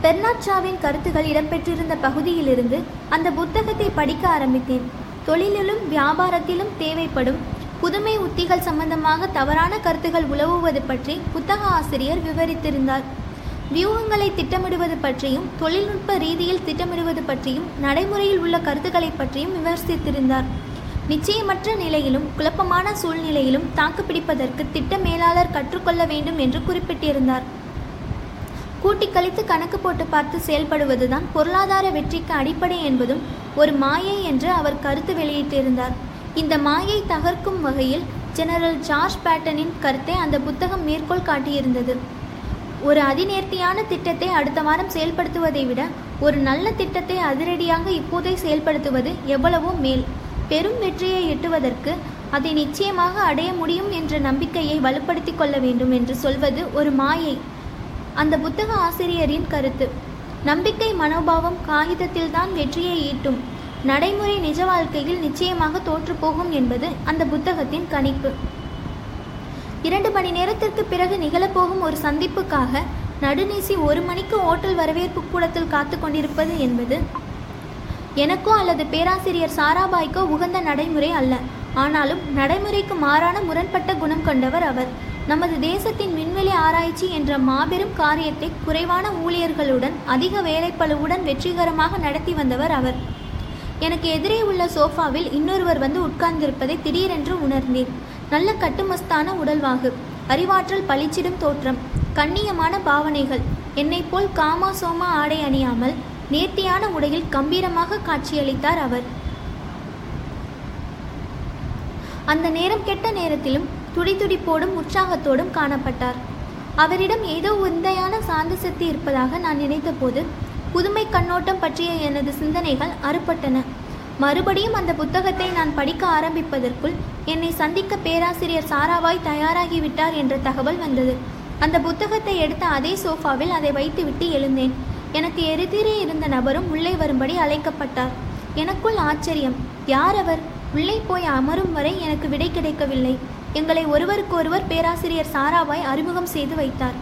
பெர்னாட்ஷாவின் கருத்துகள் இடம்பெற்றிருந்த பகுதியிலிருந்து அந்த புத்தகத்தை படிக்க ஆரம்பித்தேன். தொழிலிலும் வியாபாரத்திலும் தேவைப்படும் புதுமை உத்திகள் சம்பந்தமாக தவறான கருத்துகள் உலவுவது பற்றி புத்தக ஆசிரியர் விவரித்திருந்தார். வியூகங்களை திட்டமிடுவது பற்றியும் தொழில்நுட்ப ரீதியில் திட்டமிடுவது பற்றியும் நடைமுறையில் உள்ள கருத்துக்களை பற்றியும் விமர்சித்திருந்தார். நிச்சயமற்ற நிலையிலும் குழப்பமான சூழ்நிலையிலும் தாக்குப்பிடிப்பதற்கு திட்ட மேலாளர் கற்றுக்கொள்ள வேண்டும் என்று குறிப்பிட்டிருந்தார். கூட்டி கழித்து கணக்கு போட்டு பார்த்து செயல்படுவதுதான் பொருளாதார வெற்றிக்கு அடிப்படை என்பதும் ஒரு மாயை என்று அவர் கருத்து வெளியிட்டிருந்தார். இந்த மாயை தகர்க்கும் வகையில் ஜெனரல் ஜார்ஜ் பேட்டனின் கருத்தை அந்த புத்தகம் மேற்கோள் காட்டியிருந்தது. ஒரு அதிநேர்த்தியான திட்டத்தை அடுத்த வாரம் செயல்படுத்துவதை விட ஒரு நல்ல திட்டத்தை அதிரடியாக இப்போதே செயல்படுத்துவது எவ்வளவோ மேல். பெரும் வெற்றியை எட்டுவதற்கு அதை நிச்சயமாக அடைய முடியும் என்ற நம்பிக்கையை வலுப்படுத்திக் கொள்ள வேண்டும் என்று சொல்வது ஒரு மாயை. அந்த புத்தக ஆசிரியரின் கருத்து. நம்பிக்கை மனோபாவம் காகிதத்தில்தான் வெற்றியை ஈட்டும். நடைமுறை நிஜ வாழ்க்கையில் நிச்சயமாக தோற்றுப்போகும் என்பது அந்த புத்தகத்தின் கணிப்பு. இரண்டு மணி நேரத்திற்கு பிறகு நிகழப்போகும் ஒரு சந்திப்புக்காக நடுநீசி ஒரு மணிக்கு ஓட்டல் வரவேற்பு கூடத்தில் காத்து கொண்டிருப்பது என்பது எனக்கோ அல்லது பேராசிரியர் சாராபாய்க்கோ உகந்த நடைமுறை அல்ல. ஆனாலும் நடைமுறைக்கு மாறான முரண்பட்ட குணம் கொண்டவர் அவர். நமது தேசத்தின் விண்வெளி ஆராய்ச்சி என்ற மாபெரும் காரியத்தை குறைவான ஊழியர்களுடன் அதிக வேலைப்பழுவுடன் வெற்றிகரமாக நடத்தி வந்தவர் அவர். எனக்கு எதிரே உள்ள சோஃபாவில் இன்னொருவர் வந்து உட்கார்ந்திருப்பதை திடீரென்று உணர்ந்தேன். நல்ல கட்டுமஸ்தான உடல்வாகு. அறிவாற்றல் பளிச்சிடும் தோற்றம். கண்ணியமான பாவனைகள். என்னைப் போல் காமா சோமா ஆடை அணியாமல் நேர்த்தியான உடையில் கம்பீரமாக காட்சியளித்தார் அவர். அந்த நேரம் கெட்ட நேரத்திலும் துடிதுடிப்போடும் உற்சாகத்தோடும் காணப்பட்டார். அவரிடம் ஏதோ உந்தையான சாந்த சக்தி இருப்பதாக நான் நினைத்தபோது புதுமை கண்ணோட்டம் பற்றிய எனது சிந்தனைகள் அறுபட்டன. மறுபடியும் அந்த புத்தகத்தை நான் படிக்க ஆரம்பிப்பதற்குள் என்னை சந்திக்க பேராசிரியர் சாராவாய் தயாராகிவிட்டார் என்ற தகவல் வந்தது. அந்த புத்தகத்தை எடுத்த அதே சோஃபாவில் அதை வைத்துவிட்டு எழுந்தேன். எனக்கு எரிதிரே இருந்த நபரும் உள்ளே வரும்படி அழைக்கப்பட்டார். எனக்குள் ஆச்சரியம். யார் அவர்? உள்ளே போய் அமரும் வரை எனக்கு விடை கிடைக்கவில்லை. எங்களை ஒருவருக்கொருவர் பேராசிரியர் சாராவாய் அறிமுகம் செய்து வைத்தார்.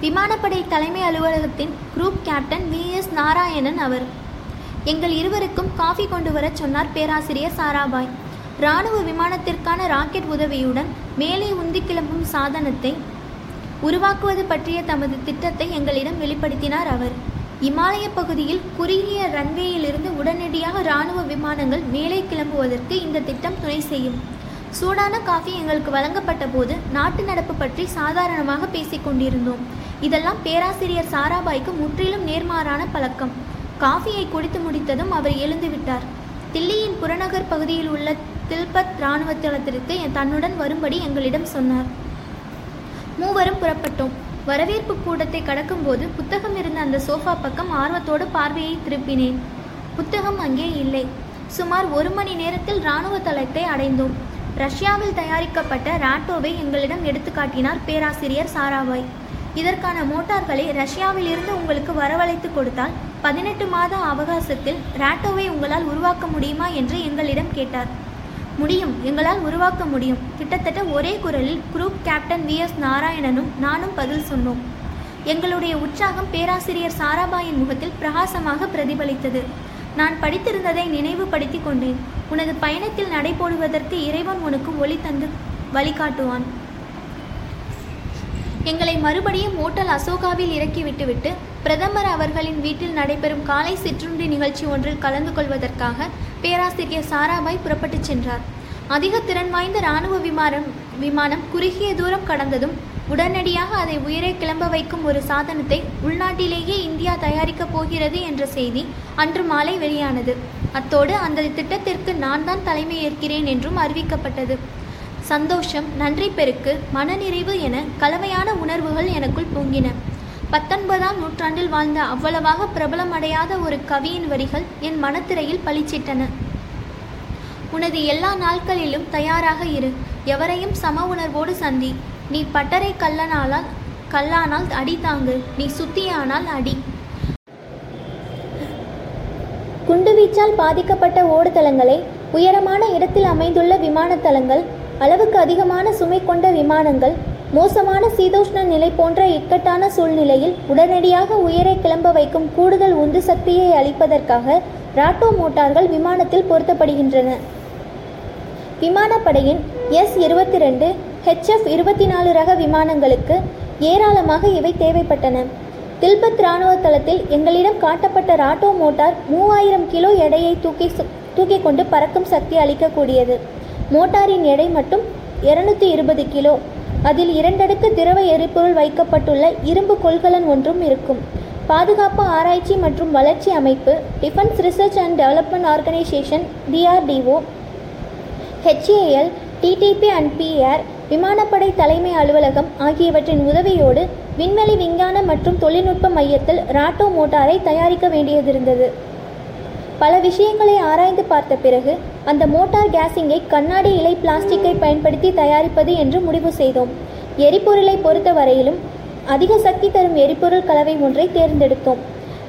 விமானப்படை தலைமை அலுவலகத்தின் group captain V S Narayanan அவர். எங்கள் இருவருக்கும் காஃபி கொண்டு வரச் சொன்னார் பேராசிரியர் சாராபாய். இராணுவ விமானத்திற்கான ராக்கெட் உதவியுடன் மேலே உந்தி கிளம்பும் சாதனத்தை உருவாக்குவது பற்றிய தமது திட்டத்தை எங்களிடம் வெளிப்படுத்தினார் அவர். இமாலய பகுதியில் குறுகிய ரன்வேயிலிருந்து உடனடியாக இராணுவ விமானங்கள் மேலே கிளம்புவதற்கு இந்த திட்டம் துணை செய்யும். சூடான காஃபி எங்களுக்கு வழங்கப்பட்ட போது நாட்டு நடப்பு பற்றி சாதாரணமாக பேசிக் கொண்டிருந்தோம். இதெல்லாம் பேராசிரியர் சாராபாய்க்கு முற்றிலும் நேர்மாறான பழக்கம். காஃபியை குடித்து முடித்ததும் அவர் எழுந்து விட்டார். தில்லியின் புறநகர் பகுதியில் உள்ள தில்பத் இராணுவ தளத்திற்கு தன்னுடன் வரும்படி எங்களிடம் சொன்னார். மூவரும் புறப்பட்டோம். வரவேற்பு கூடத்தை கடக்கும்போது புத்தகம் இருந்த அந்த சோஃபா பக்கம் ஆர்வத்தோடு பார்வையை திருப்பினேன். புத்தகம் அங்கே இல்லை. சுமார் ஒரு மணி நேரத்தில் இராணுவ தளத்தை அடைந்தோம். ரஷ்யாவில் தயாரிக்கப்பட்ட ராட்டோவை எங்களிடம் எடுத்து காட்டினார் பேராசிரியர் சாராபாய் இதற்கான மோட்டார்களை ரஷ்யாவில் இருந்து உங்களுக்கு வரவழைத்து கொடுத்தால் பதினெட்டு மாத அவகாசத்தில் ராட்டோவை உங்களால் உருவாக்க முடியுமா என்று எங்களிடம் கேட்டார். முடியும் எங்களால் உருவாக்க முடியும். கிட்டத்தட்ட ஒரே குரலில் குரூப் கேப்டன் வி. எஸ். நாராயணனும் நானும் பதில் சொன்னோம். எங்களுடைய உற்சாகம் பேராசிரியர் சாராபாயின் முகத்தில் பிரகாசமாக பிரதிபலித்தது. நான் படித்திருந்ததை நினைவுபடுத்தி கொண்டேன். உனது பயணத்தில் நடைபோடுவதற்கு இறைவன் உனக்கு ஒளி தந்து வழிகாட்டுவான். எங்களை மறுபடியும் ஓட்டல் அசோகாவில் இறக்கி விட்டுவிட்டு பிரதமர் அவர்களின் வீட்டில் நடைபெறும் காலை சிற்றுண்டி நிகழ்ச்சி ஒன்றில் கலந்து கொள்வதற்காக பேராசிரியர் சாராபாய் புறப்பட்டுச் சென்றார். அதிக திறன் வாய்ந்த இராணுவ விமானம் விமானம் குறுகிய தூரம் கடந்ததும் உடனடியாக அதை உயரே கிளம்ப வைக்கும் ஒரு சாதனத்தை உள்நாட்டிலேயே இந்தியா தயாரிக்கப் போகிறது என்ற செய்தி அன்று மாலை வெளியானது. அத்தோடு அந்த திட்டத்திற்கு நான் தான் தலைமை ஏற்கிறேன் என்றும் அறிவிக்கப்பட்டது. சந்தோஷம் நன்றி பெருக்கு மனநிறைவு என கலவையான உணர்வுகள் எனக்குள் பொங்கின. பத்தொன்பதாம் நூற்றாண்டில் வாழ்ந்த அவ்வளவாக பிரபலமடையாத ஒரு கவியின் வரிகள் என் மனத்திரையில் பளிச்சிட்டன. உனது எல்லா நாட்களிலும் தயாராக இரு. எவரையும் சம உணர்வோடு சந்தி. நீ பட்டறை கல்லனாலால் கல்லானால் அடி தாங்கு. நீ சுத்தியானால் அடி. குண்டுவீச்சால் பாதிக்கப்பட்ட ஓடுதளங்களை உயரமான இடத்தில் அமைந்துள்ள விமானத்தளங்கள் அளவுக்கு அதிகமான சுமை கொண்ட விமானங்கள் மோசமான சீதோஷ்ண நிலை போன்ற இக்கட்டான சூழ்நிலையில் உடனடியாக உயரை கிளம்ப வைக்கும் கூடுதல் உந்து சக்தியை அளிப்பதற்காக ராட்டோ மோட்டார்கள் விமானத்தில் பொருத்தப்படுகின்றன. விமானப்படையின் எஸ் இருபத்தி ரெண்டு ஹெச்எஃப் இருபத்தி நாலு ரக விமானங்களுக்கு ஏராளமாக இவை தேவைப்பட்டன. தில்பத் இராணுவ தளத்தில் எங்களிடம் காட்டப்பட்ட ராட்டோ மோட்டார் மூவாயிரம் கிலோ எடையை தூக்கி தூக்கி கொண்டு பறக்கும் சக்தி அளிக்கக்கூடியது. மோட்டாரின் எடை மட்டும் இருநூத்தி இருபது கிலோ. அதில் இரண்டடுக்கு திரவ எரிபொருள் வைக்கப்பட்டுள்ள இரும்பு கொள்கலன் ஒன்றும் இருக்கும். பாதுகாப்பு ஆராய்ச்சி மற்றும் வளர்ச்சி அமைப்பு defence research and development organisation DRDO HAL DDP and PR விமானப்படை தலைமை அலுவலகம் ஆகியவற்றின் உதவியோடு விண்வெளி விஞ்ஞான மற்றும் தொழில்நுட்ப மையத்தில் ராட்டோ மோட்டாரை தயாரிக்க வேண்டியதிருந்தது. பல விஷயங்களை ஆராய்ந்து பார்த்த பிறகு அந்த மோட்டார் கேஸிங்கை கண்ணாடி இலை பிளாஸ்டிக்கை பயன்படுத்தி தயாரிப்பது என்று முடிவு செய்தோம். எரிபொருளை பொறுத்த வரையிலும் அதிக சக்தி தரும் எரிபொருள் கலவை ஒன்றை தேர்ந்தெடுத்தோம்.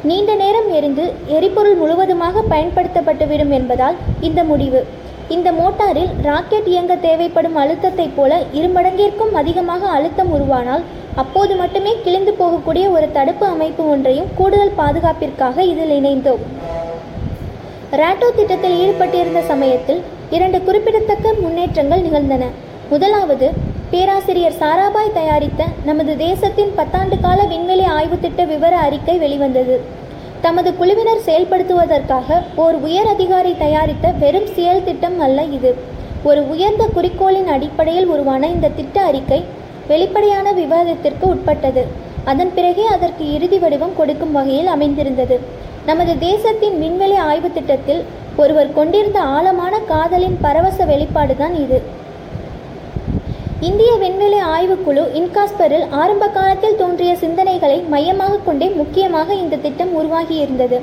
நீண்ட நேரம் எரிந்து எரிபொருள் முழுவதுமாக பயன்படுத்தப்பட்டுவிடும் என்பதால் இந்த முடிவு. இந்த மோட்டாரில் ராக்கெட் இயங்க தேவைப்படும் அழுத்தத்தைப் போல இருமடங்கிற்கும் அதிகமாக அழுத்தம் உருவானால் அப்போது மட்டுமே கிழிந்து போகக்கூடிய ஒரு தடுப்பு அமைப்பு ஒன்றையும் கூடுதல் பாதுகாப்பிற்காக இதில் இணைந்தோம். ராட்டோ திட்டத்தில் ஈடுபட்டிருந்த சமயத்தில் இரண்டு குறிப்பிடத்தக்க முன்னேற்றங்கள் நிகழ்ந்தன. முதலாவது பேராசிரியர் சாராபாய் தயாரித்த நமது தேசத்தின் பத்தாண்டு கால விண்வெளி ஆய்வு திட்ட விவர அறிக்கை வெளிவந்தது. தமது குழுவினர் செயல்படுத்துவதற்காக ஓர் உயர் அதிகாரி தயாரித்த வெறும் செயல் திட்டம் அல்ல இது. ஒரு உயர்ந்த குறிக்கோளின் அடிப்படையில் உருவான இந்த திட்ட அறிக்கை வெளிப்படையான விவாதத்திற்கு உட்பட்டது. அதன் பிறகே அதற்கு இறுதி வடிவம் கொடுக்கும் வகையில் அமைந்திருந்தது. நமது தேசத்தின் விண்வெளி ஆய்வு திட்டத்தில் ஒருவர் கொண்டிருந்த ஆழமான காதலின் பரவச வெளிப்பாடுதான் இது. இந்திய விண்வெளி ஆய்வுக்குழு இன்காஸ்பரில் ஆரம்ப காலத்தில் தோன்றிய சிந்தனைகளை மையமாக கொண்டே முக்கியமாக இந்த திட்டம் உருவாகியிருந்தது.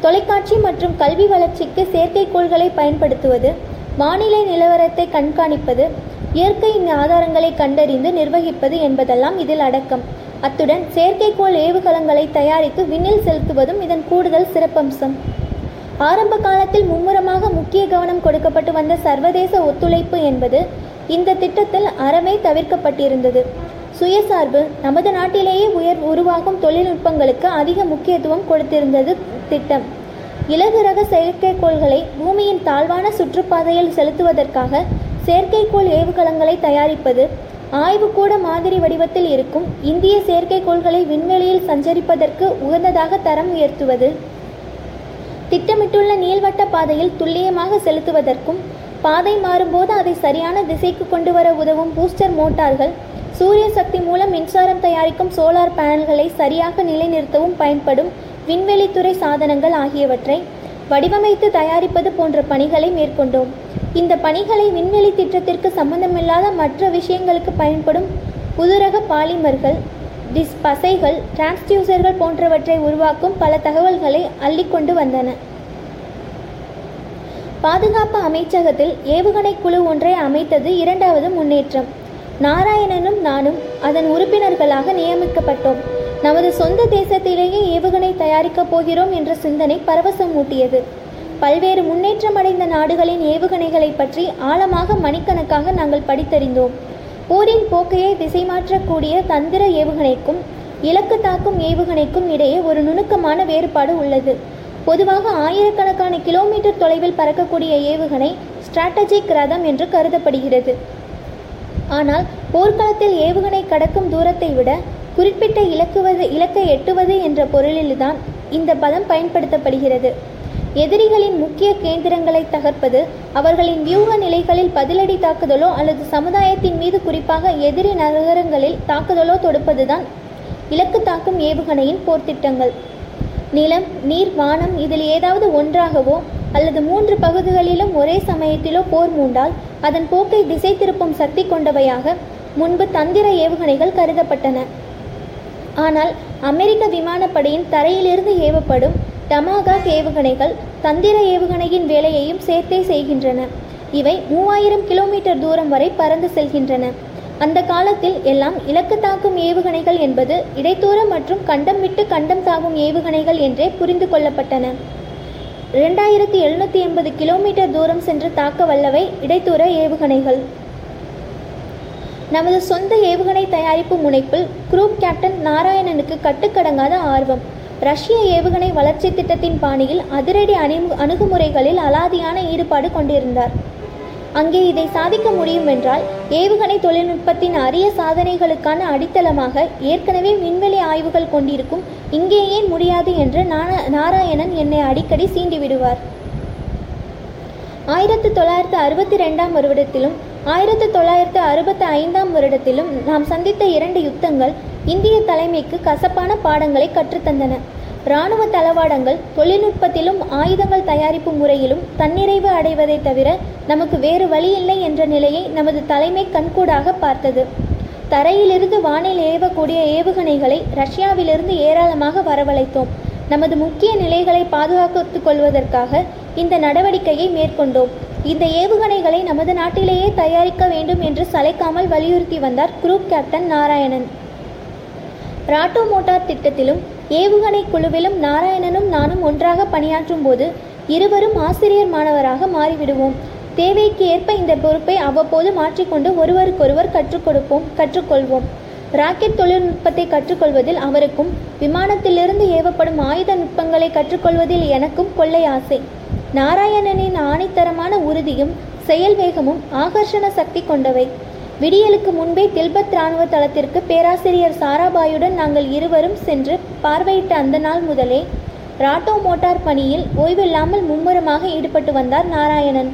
தொலைக்காட்சி மற்றும் கல்வி வளர்ச்சிக்கு செயற்கைக்கோள்களை பயன்படுத்துவது வானிலை நிலவரத்தை கண்காணிப்பது இயற்கையின் ஆதாரங்களை கண்டறிந்து நிர்வகிப்பது என்பதெல்லாம் இதில் அடக்கம். அத்துடன் செயற்கைக்கோள் ஏவுகலங்களை தயாரித்து விண்ணில் செலுத்துவதும் இதன் கூடுதல் சிறப்பம்சம். ஆரம்ப காலத்தில் மும்முரமாக முக்கிய கவனம் கொடுக்கப்பட்டு வந்த சர்வதேச ஒத்துழைப்பு என்பது இந்த திட்டத்தில் அறமே தவிர்க்கப்பட்டிருந்தது. சுயசார்பு நமது நாட்டிலேயே உயர் உருவாகும் தொழில்நுட்பங்களுக்கு அதிக முக்கியத்துவம் கொடுத்திருந்தது திட்டம். இலகு ரக செயற்கைக்கோள்களை பூமியின் தாழ்வான சுற்றுப்பாதையில் செலுத்துவதற்காக செயற்கைக்கோள் ஏவுகலங்களை தயாரிப்பது ஆய்வுக்கூட மாதிரி வடிவத்தில் இருக்கும் இந்திய செயற்கைக்கோள்களை விண்வெளியில் சஞ்சரிப்பதற்கு உகந்ததாக தரம் உயர்த்துவது. திட்டமிட்டுள்ள நீள்வட்ட பாதையில் துல்லியமாக செலுத்துவதற்கும் பாதை மாறும்போது அதை சரியான திசைக்கு கொண்டு வர உதவும் பூஸ்டர் மோட்டார்கள் சூரிய சக்தி மூலம் மின்சாரம் தயாரிக்கும் சோலார் பேனல்களை சரியாக நிலைநிறுத்தவும் பயன்படும் விண்வெளித்துறை சாதனங்கள் ஆகியவற்றை வடிவமைத்து தயாரிப்பது போன்ற பணிகளை மேற்கொண்டோம். இந்த பணிகளை விண்வெளி திட்டத்திற்கு சம்பந்தமில்லாத மற்ற விஷயங்களுக்கு பயன்படும் புதுரக பாலிமர்கள் டிஸ் பசைகள் டிரான்ஸ்டியூசர்கள் போன்றவற்றை உருவாக்கும் பல தகவல்களை அள்ளிக்கொண்டு வந்தன. பாதுகாப்பு அமைச்சகத்தில் ஏவுகணை குழு ஒன்றை அமைத்தது இரண்டாவது முன்னேற்றம். நாராயணனும் நானும் அதன் உறுப்பினர்களாக நியமிக்கப்பட்டோம். நமது சொந்த தேசத்திலேயே ஏவுகணை தயாரிக்கப் போகிறோம் என்ற சிந்தனை பரவசம் பல்வேறு முன்னேற்றம் அடைந்த நாடுகளின் ஏவுகணைகளை பற்றி ஆழமாக மணிக்கணக்காக நாங்கள் படித்தறிந்தோம். போரின் போக்கையை திசை மாற்றக்கூடிய தந்திர ஏவுகணைக்கும் இலக்கு தாக்கும் ஏவுகணைக்கும் இடையே ஒரு நுணுக்கமான வேறுபாடு உள்ளது. பொதுவாக ஆயிரக்கணக்கான கிலோமீட்டர் தொலைவில் பறக்கக்கூடிய ஏவுகணை ஸ்ட்ராட்டஜிக் ரதம் என்று கருதப்படுகிறது. ஆனால் போர்க்களத்தில் ஏவுகணை கடக்கும் தூரத்தை விட குறிப்பிட்ட இலக்குவது இலக்கை எட்டுவது என்ற பொருளில்தான் இந்த பதம் பயன்படுத்தப்படுகிறது. எதிரிகளின் முக்கிய கேந்திரங்களை தகர்ப்பது அவர்களின் வியூக நிலைகளில் பதிலடி தாக்குதலோ அல்லது சமுதாயத்தின் மீது குறிப்பாக எதிரி நகரங்களில் தாக்குதலோ தொடுப்பதுதான் இலக்கு தாக்கும் ஏவுகணையின் போர்த்திட்டங்கள். நிலம் நீர் வானம் இதில் ஏதாவது ஒன்றாகவோ அல்லது மூன்று பகுதிகளிலும் ஒரே சமயத்திலோ போர் மூண்டால் அதன் போக்கை திசை திருப்பும் சக்தி கொண்டவையாக முன்பு தந்திர ஏவுகணைகள் கருதப்பட்டன. ஆனால் அமெரிக்க விமானப்படையின் தரையிலிருந்து ஏவப்படும் டமாகாக் ஏவுகணைகள் தந்திர ஏவுகணையின் வேலையையும் சேர்த்தே செய்கின்றன. இவை மூவாயிரம் கிலோமீட்டர் தூரம் வரை பறந்து செல்கின்றன. அந்த காலத்தில் எல்லாம் இலக்கு தாக்கும் ஏவுகணைகள் என்பது இடைத்தூர மற்றும் கண்டம் விட்டு கண்டம் தாக்கும் ஏவுகணைகள் என்றே புரிந்து கொள்ளப்பட்டன. இரண்டாயிரத்தி எழுநூற்றி எண்பது கிலோமீட்டர் தூரம் சென்று தாக்க வல்லவை இடைத்தூர ஏவுகணைகள். நமது சொந்த ஏவுகணை தயாரிப்பு முனைப்பில் குரூப் கேப்டன் நாராயணனுக்கு கட்டுக்கடங்காத ஆர்வம். ரஷ்ய ஏவுகணை வளர்ச்சி திட்டத்தின் பாணியில் அதிரடி அணிமு அணுகுமுறைகளில் அலாதியான ஈடுபாடு கொண்டிருந்தார். அங்கே இதை சாதிக்க முடியும் என்றால் ஏவுகணை தொழில்நுட்பத்தின் அரிய சாதனைகளுக்கான அடித்தளமாக ஏற்கனவே விண்வெளி ஆய்வுகள் கொண்டிருக்கும் இங்கே ஏன் முடியாது என்று நாராயணன் என்னை அடிக்கடி சீண்டிவிடுவார். ஆயிரத்தி தொள்ளாயிரத்து அறுபத்தி ரெண்டாம் வருடத்திலும் ஆயிரத்தி தொள்ளாயிரத்து அறுபத்தி ஐந்தாம் வருடத்திலும் நாம் சந்தித்த இரண்டு யுத்தங்கள் இந்திய தலைமைக்கு கசப்பான பாடங்களை கற்றுத்தந்தன. இராணுவ தளவாடங்கள் தொழில்நுட்பத்திலும் ஆயுதங்கள் தயாரிப்பு முறையிலும் தன்னிறைவு அடைவதை தவிர நமக்கு வேறு வழி இல்லை என்ற நிலையை நமது தலைமை கண்கூடாக பார்த்தது. தரையிலிருந்து வானில் ஏவக்கூடிய ஏவுகணைகளை ரஷ்யாவிலிருந்து ஏராளமாக வரவழைத்தோம். நமது முக்கிய நிலைகளை பாதுகாத்துக் கொள்வதற்காக இந்த நடவடிக்கையை மேற்கொண்டோம். இந்த ஏவுகணைகளை நமது நாட்டிலேயே தயாரிக்க வேண்டும் என்று சளைக்காமல் வலியுறுத்தி வந்தார் group captain Narayanan. RATO motor திட்டத்திலும் ஏவுகணை குழுவிலும் நாராயணனும் நானும் ஒன்றாக பணியாற்றும் போது இருவரும் ஆசிரியர் மாணவராக மாறிவிடுவோம். தேவைக்கு ஏற்ப இந்த பொறுப்பை அவ்வப்போது மாற்றிக்கொண்டு ஒருவருக்கொருவர் கற்றுக் கொடுப்போம் கற்றுக்கொள்வோம். ராக்கெட் தொழில்நுட்பத்தை கற்றுக்கொள்வதில் அவருக்கும் விமானத்திலிருந்து ஏவப்படும் ஆயுத நுட்பங்களை கற்றுக்கொள்வதில் எனக்கும் கொள்ளை ஆசை. நாராயணனின் ஆணைத்தரமான உறுதியும் செயல் வேகமும் ஆகர்ஷண சக்தி கொண்டவை. விடியலுக்கு முன்பே தில்பத் இராணுவ தளத்திற்கு பேராசிரியர் சாராபாயுடன் நாங்கள் இருவரும் சென்று பார்வையிட்ட அந்த நாள் முதலே ராட்டோ மோட்டார் பணியில் ஓய்வில்லாமல் மும்முரமாக ஈடுபட்டு வந்தார் நாராயணன்.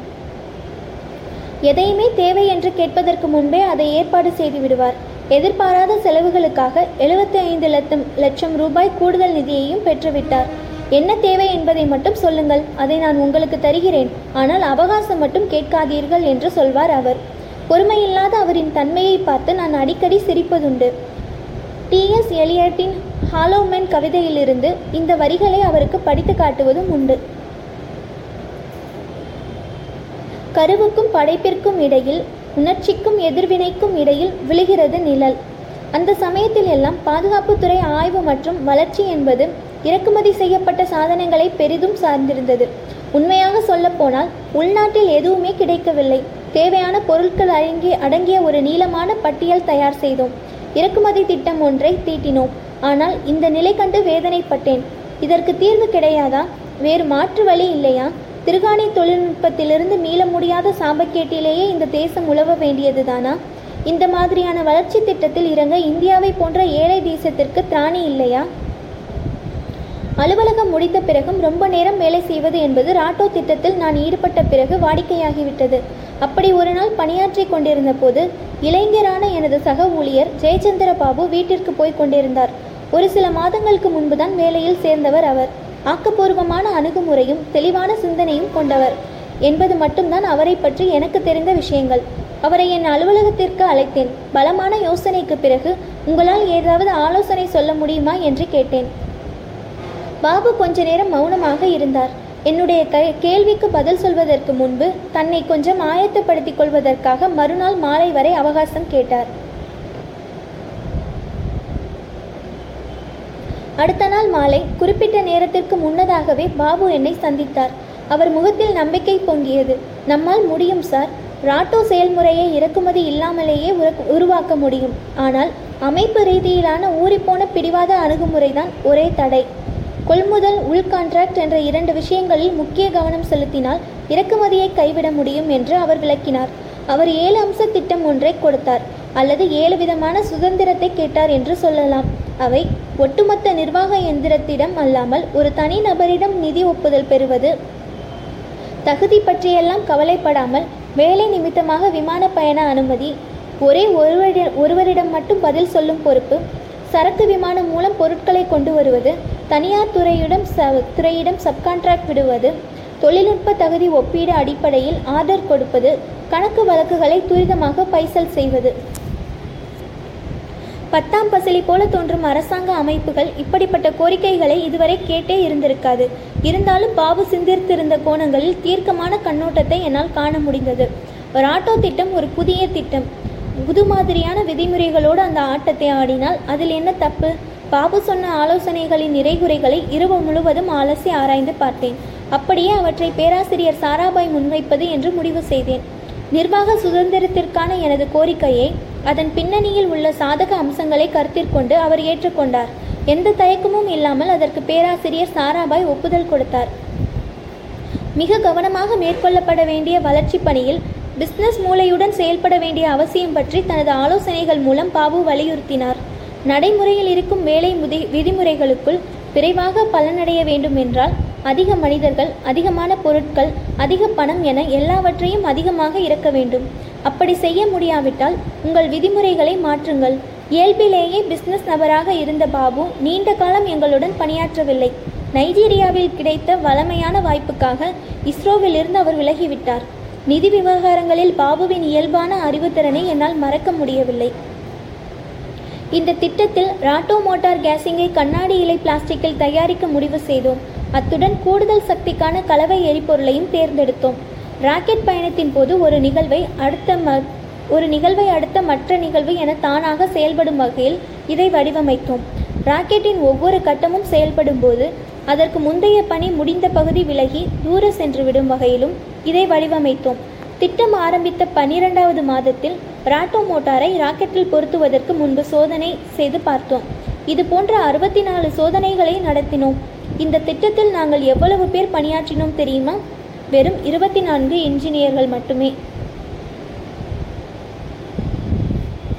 எதையுமே தேவை என்று கேட்பதற்கு முன்பே அதை ஏற்பாடு செய்து விடுவார். எதிர்பாராத செலவுகளுக்காக எழுபத்தி ஐந்து லட்சம் லட்சம் ரூபாய் கூடுதல் நிதியையும் பெற்றுவிட்டார். என்ன தேவை என்பதை மட்டும் சொல்லுங்கள். அதை நான் உங்களுக்கு தருகிறேன். ஆனால் அவகாசம் மட்டும் கேட்காதீர்கள் என்று சொல்வார் அவர். பொறுமையில்லாத அவரின் தன்மையை பார்த்து நான் அடிக்கடி சிரிப்பதுண்டு. டிஎஸ் எலியட்டின் ஹாலோமென் கவிதையிலிருந்து இந்த வரிகளை அவருக்கு படித்து காட்டுவதும் உண்டு. கருவுக்கும் படைப்பிற்கும் இடையில் உணர்ச்சிக்கும் எதிர்வினைக்கும் இடையில் விழுகிறது நிழல். அந்த சமயத்தில் எல்லாம் பாதுகாப்புத்துறை ஆய்வு மற்றும் வளர்ச்சி என்பது இறக்குமதி செய்யப்பட்ட சாதனங்களை பெரிதும் சார்ந்திருந்தது. உண்மையாக சொல்லப்போனால் உள்நாட்டில் எதுவுமே கிடைக்கவில்லை. தேவையான பொருட்கள் அடங்கி அடங்கிய ஒரு நீளமான பட்டியல் தயார் செய்தோம். இறக்குமதி திட்டம் ஒன்றை தீட்டினோம். ஆனால் இந்த நிலை கண்டு வேதனைப்பட்டேன். இதற்கு தீர்வு கிடையாதா? வேறு மாற்று வழி இல்லையா? திருகாணி தொழில்நுட்பத்திலிருந்து மீள முடியாத சாபக்கேட்டிலேயே இந்த தேசம் உழவ வேண்டியதுதானா? இந்த மாதிரியான வளர்ச்சி திட்டத்தில் இறங்க இந்தியாவை போன்ற ஏழை தேசத்திற்கு திராணி இல்லையா? அலுவலகம் முடித்த பிறகும் ரொம்ப நேரம் வேலை செய்வது என்பது ராட்டோ திட்டத்தில் நான் ஈடுபட்ட பிறகு வாடிக்கையாகிவிட்டது. அப்படி ஒரு நாள் பணியாற்றி கொண்டிருந்த போது இளைஞரான எனது சக ஊழியர் ஜெயச்சந்திர பாபு வீட்டிற்கு போய் கொண்டிருந்தார். ஒரு சில மாதங்களுக்கு முன்புதான் வேலையில் சேர்ந்தவர் அவர். ஆக்கப்பூர்வமான அணுகுமுறையும் தெளிவான சிந்தனையும் கொண்டவர். என்பது மட்டும்தான் அவரை பற்றி எனக்கு தெரிந்த விஷயங்கள். அவரை என் அலுவலகத்திற்கு அழைத்தேன். பலமான யோசனைக்கு பிறகு உங்களால் ஏதாவது ஆலோசனை சொல்ல முடியுமா என்று கேட்டேன். பாபு கொஞ்ச நேரம் மௌனமாக இருந்தார். என்னுடைய க கேள்விக்கு பதில் சொல்வதற்கு முன்பு தன்னை கொஞ்சம் ஆயத்தப்படுத்திக் கொள்வதற்காக மறுநாள் மாலை வரை அவகாசம் கேட்டார். அடுத்த நாள் மாலை குறிப்பிட்ட நேரத்திற்கு முன்னதாகவே பாபு என்னை சந்தித்தார். அவர் முகத்தில் நம்பிக்கை பொங்கியது. நம்மால் முடியும் சார். ராட்டோ செயல்முறையை இறக்குமதி இல்லாமலேயே உருவாக்க முடியும். ஆனால் அமைப்பு ரீதியிலான ஊறிப்போன பிடிவாத அணுகுமுறைதான் ஒரே தடை. கொள்முதல் உள் கான்ட்ராக்ட் என்ற இரண்டு விஷயங்களில் முக்கிய கவனம் செலுத்தினால் இறக்குமதியை கைவிட முடியும் என்று அவர் விளக்கினார். அவர் ஏழு அம்ச திட்டம் ஒன்றை கொடுத்தார். அல்லது ஏழு விதமான சுதந்திரத்தை கேட்டார் என்று சொல்லலாம். அவை ஒட்டுமொத்த நிர்வாக எந்திரத்திடம் அல்லாமல் ஒரு தனி நபரிடம் நிதி ஒப்புதல் பெறுவது. தகுதி பற்றியெல்லாம் கவலைப்படாமல் வேலை நிமித்தமாக விமான பயண அனுமதி ஒரே ஒருவரிட ஒருவரிடம் மட்டும் பதில் சொல்லும் பொறுப்பு சரக்கு விமானம் மூலம் பொருட்களை கொண்டு வருவது தனியார் துறையிடம் ச துறையிடம் சப்கான்ட்ராக்ட் விடுவது தொழில்நுட்ப தகுதி ஒப்பீடு அடிப்படையில் ஆர்டர் கொடுப்பது கணக்கு வழக்குகளை துரிதமாக பைசல் செய்வது. பத்தாம் பசலி போல தோன்றும் அரசாங்க அமைப்புகள் இப்படிப்பட்ட கோரிக்கைகளை இதுவரை கேட்டே இருந்திருக்காது. இருந்தாலும் பாபு சிந்தித்திருந்த கோணங்களில் தீர்க்கமான கண்ணோட்டத்தை என்னால் காண முடிந்தது. ஒரு ஆட்டோ திட்டம் ஒரு புதிய திட்டம். புது மாதிரியான விதிமுறைகளோடு அந்த ஆட்டத்தை ஆடினால் அதில் என்ன தப்பு? பாபு சொன்ன ஆலோசனைகளின் நிறைகுறைகளை இரவு முழுவதும் அலசி ஆராய்ந்து பார்த்தேன். அப்படியே அவற்றை பேராசிரியர் சாராபாய் முன்வைப்பது என்று முடிவு செய்தேன். நிர்வாக சுதந்திரத்திற்கான எனது கோரிக்கையை அதன் பின்னணியில் உள்ள சாதக அம்சங்களை கருத்திற்கொண்டு அவர் ஏற்றுக்கொண்டார். எந்த தயக்கமும் இல்லாமல் அதற்கு பேராசிரியர் சாராபாய் ஒப்புதல் கொடுத்தார். மிக கவனமாக மேற்கொள்ளப்பட வேண்டிய வளர்ச்சி பணியில் பிசினஸ் மூளையுடன் செயல்பட வேண்டிய அவசியம் பற்றி தனது ஆலோசனைகள் மூலம் பாபு வலியுறுத்தினார். நடைமுறையில் இருக்கும் வேலை விதிமுறைகளுக்குள் விரைவாக பலனடைய வேண்டும் என்றால் அதிக மனிதர்கள் அதிகமான பொருட்கள் அதிக பணம் என எல்லாவற்றையும் அதிகமாக இறக்க வேண்டும். அப்படி செய்ய முடியாவிட்டால் உங்கள் விதிமுறைகளை மாற்றுங்கள். இயல்பிலேயே பிசினஸ் நபராக இருந்த பாபு நீண்ட காலம் எங்களுடன் பணியாற்றவில்லை. நைஜீரியாவில் கிடைத்த வளமையான வாய்ப்புக்காக இஸ்ரோவிலிருந்து அவர் விலகிவிட்டார். நிதி விவகாரங்களில் பாபுவின் இயல்பான அறிவுத்திறனை என்னால் மறக்க முடியவில்லை. இந்த திட்டத்தில் ராட்டோ மோட்டார் கேஸிங்கை கண்ணாடி இலை பிளாஸ்டிக்கில் தயாரிக்க முடிவு செய்தோம். அத்துடன் கூடுதல் சக்திக்கான கலவை எரிபொருளையும் தேர்ந்தெடுத்தோம். ராக்கெட் பயணத்தின் போது ஒரு நிகழ்வை அடுத்த ம ஒரு நிகழ்வை அடுத்த மற்ற நிகழ்வு என தானாக செயல்படும் வகையில் இதை வடிவமைத்தோம். ராக்கெட்டின் ஒவ்வொரு கட்டமும் செயல்படும் போது அதற்கு முந்தைய பணி முடிந்த பகுதி விலகி தூர சென்று விடும் வகையிலும் இதை வடிவமைத்தோம். திட்டம் ஆரம்பித்த பனிரெண்டாவது மாதத்தில் ராட்டோ மோட்டாரை ராக்கெட்டில் பொருத்துவதற்கு முன்பு சோதனை செய்து பார்த்தோம். இது போன்ற அறுபத்தி நாலு சோதனைகளை நடத்தினோம். இந்த திட்டத்தில் நாங்கள் எவ்வளவு பேர் பணியாற்றினோம் தெரியுமா? வெறும் இருபத்தி நான்கு இன்ஜினியர்கள் மட்டுமே.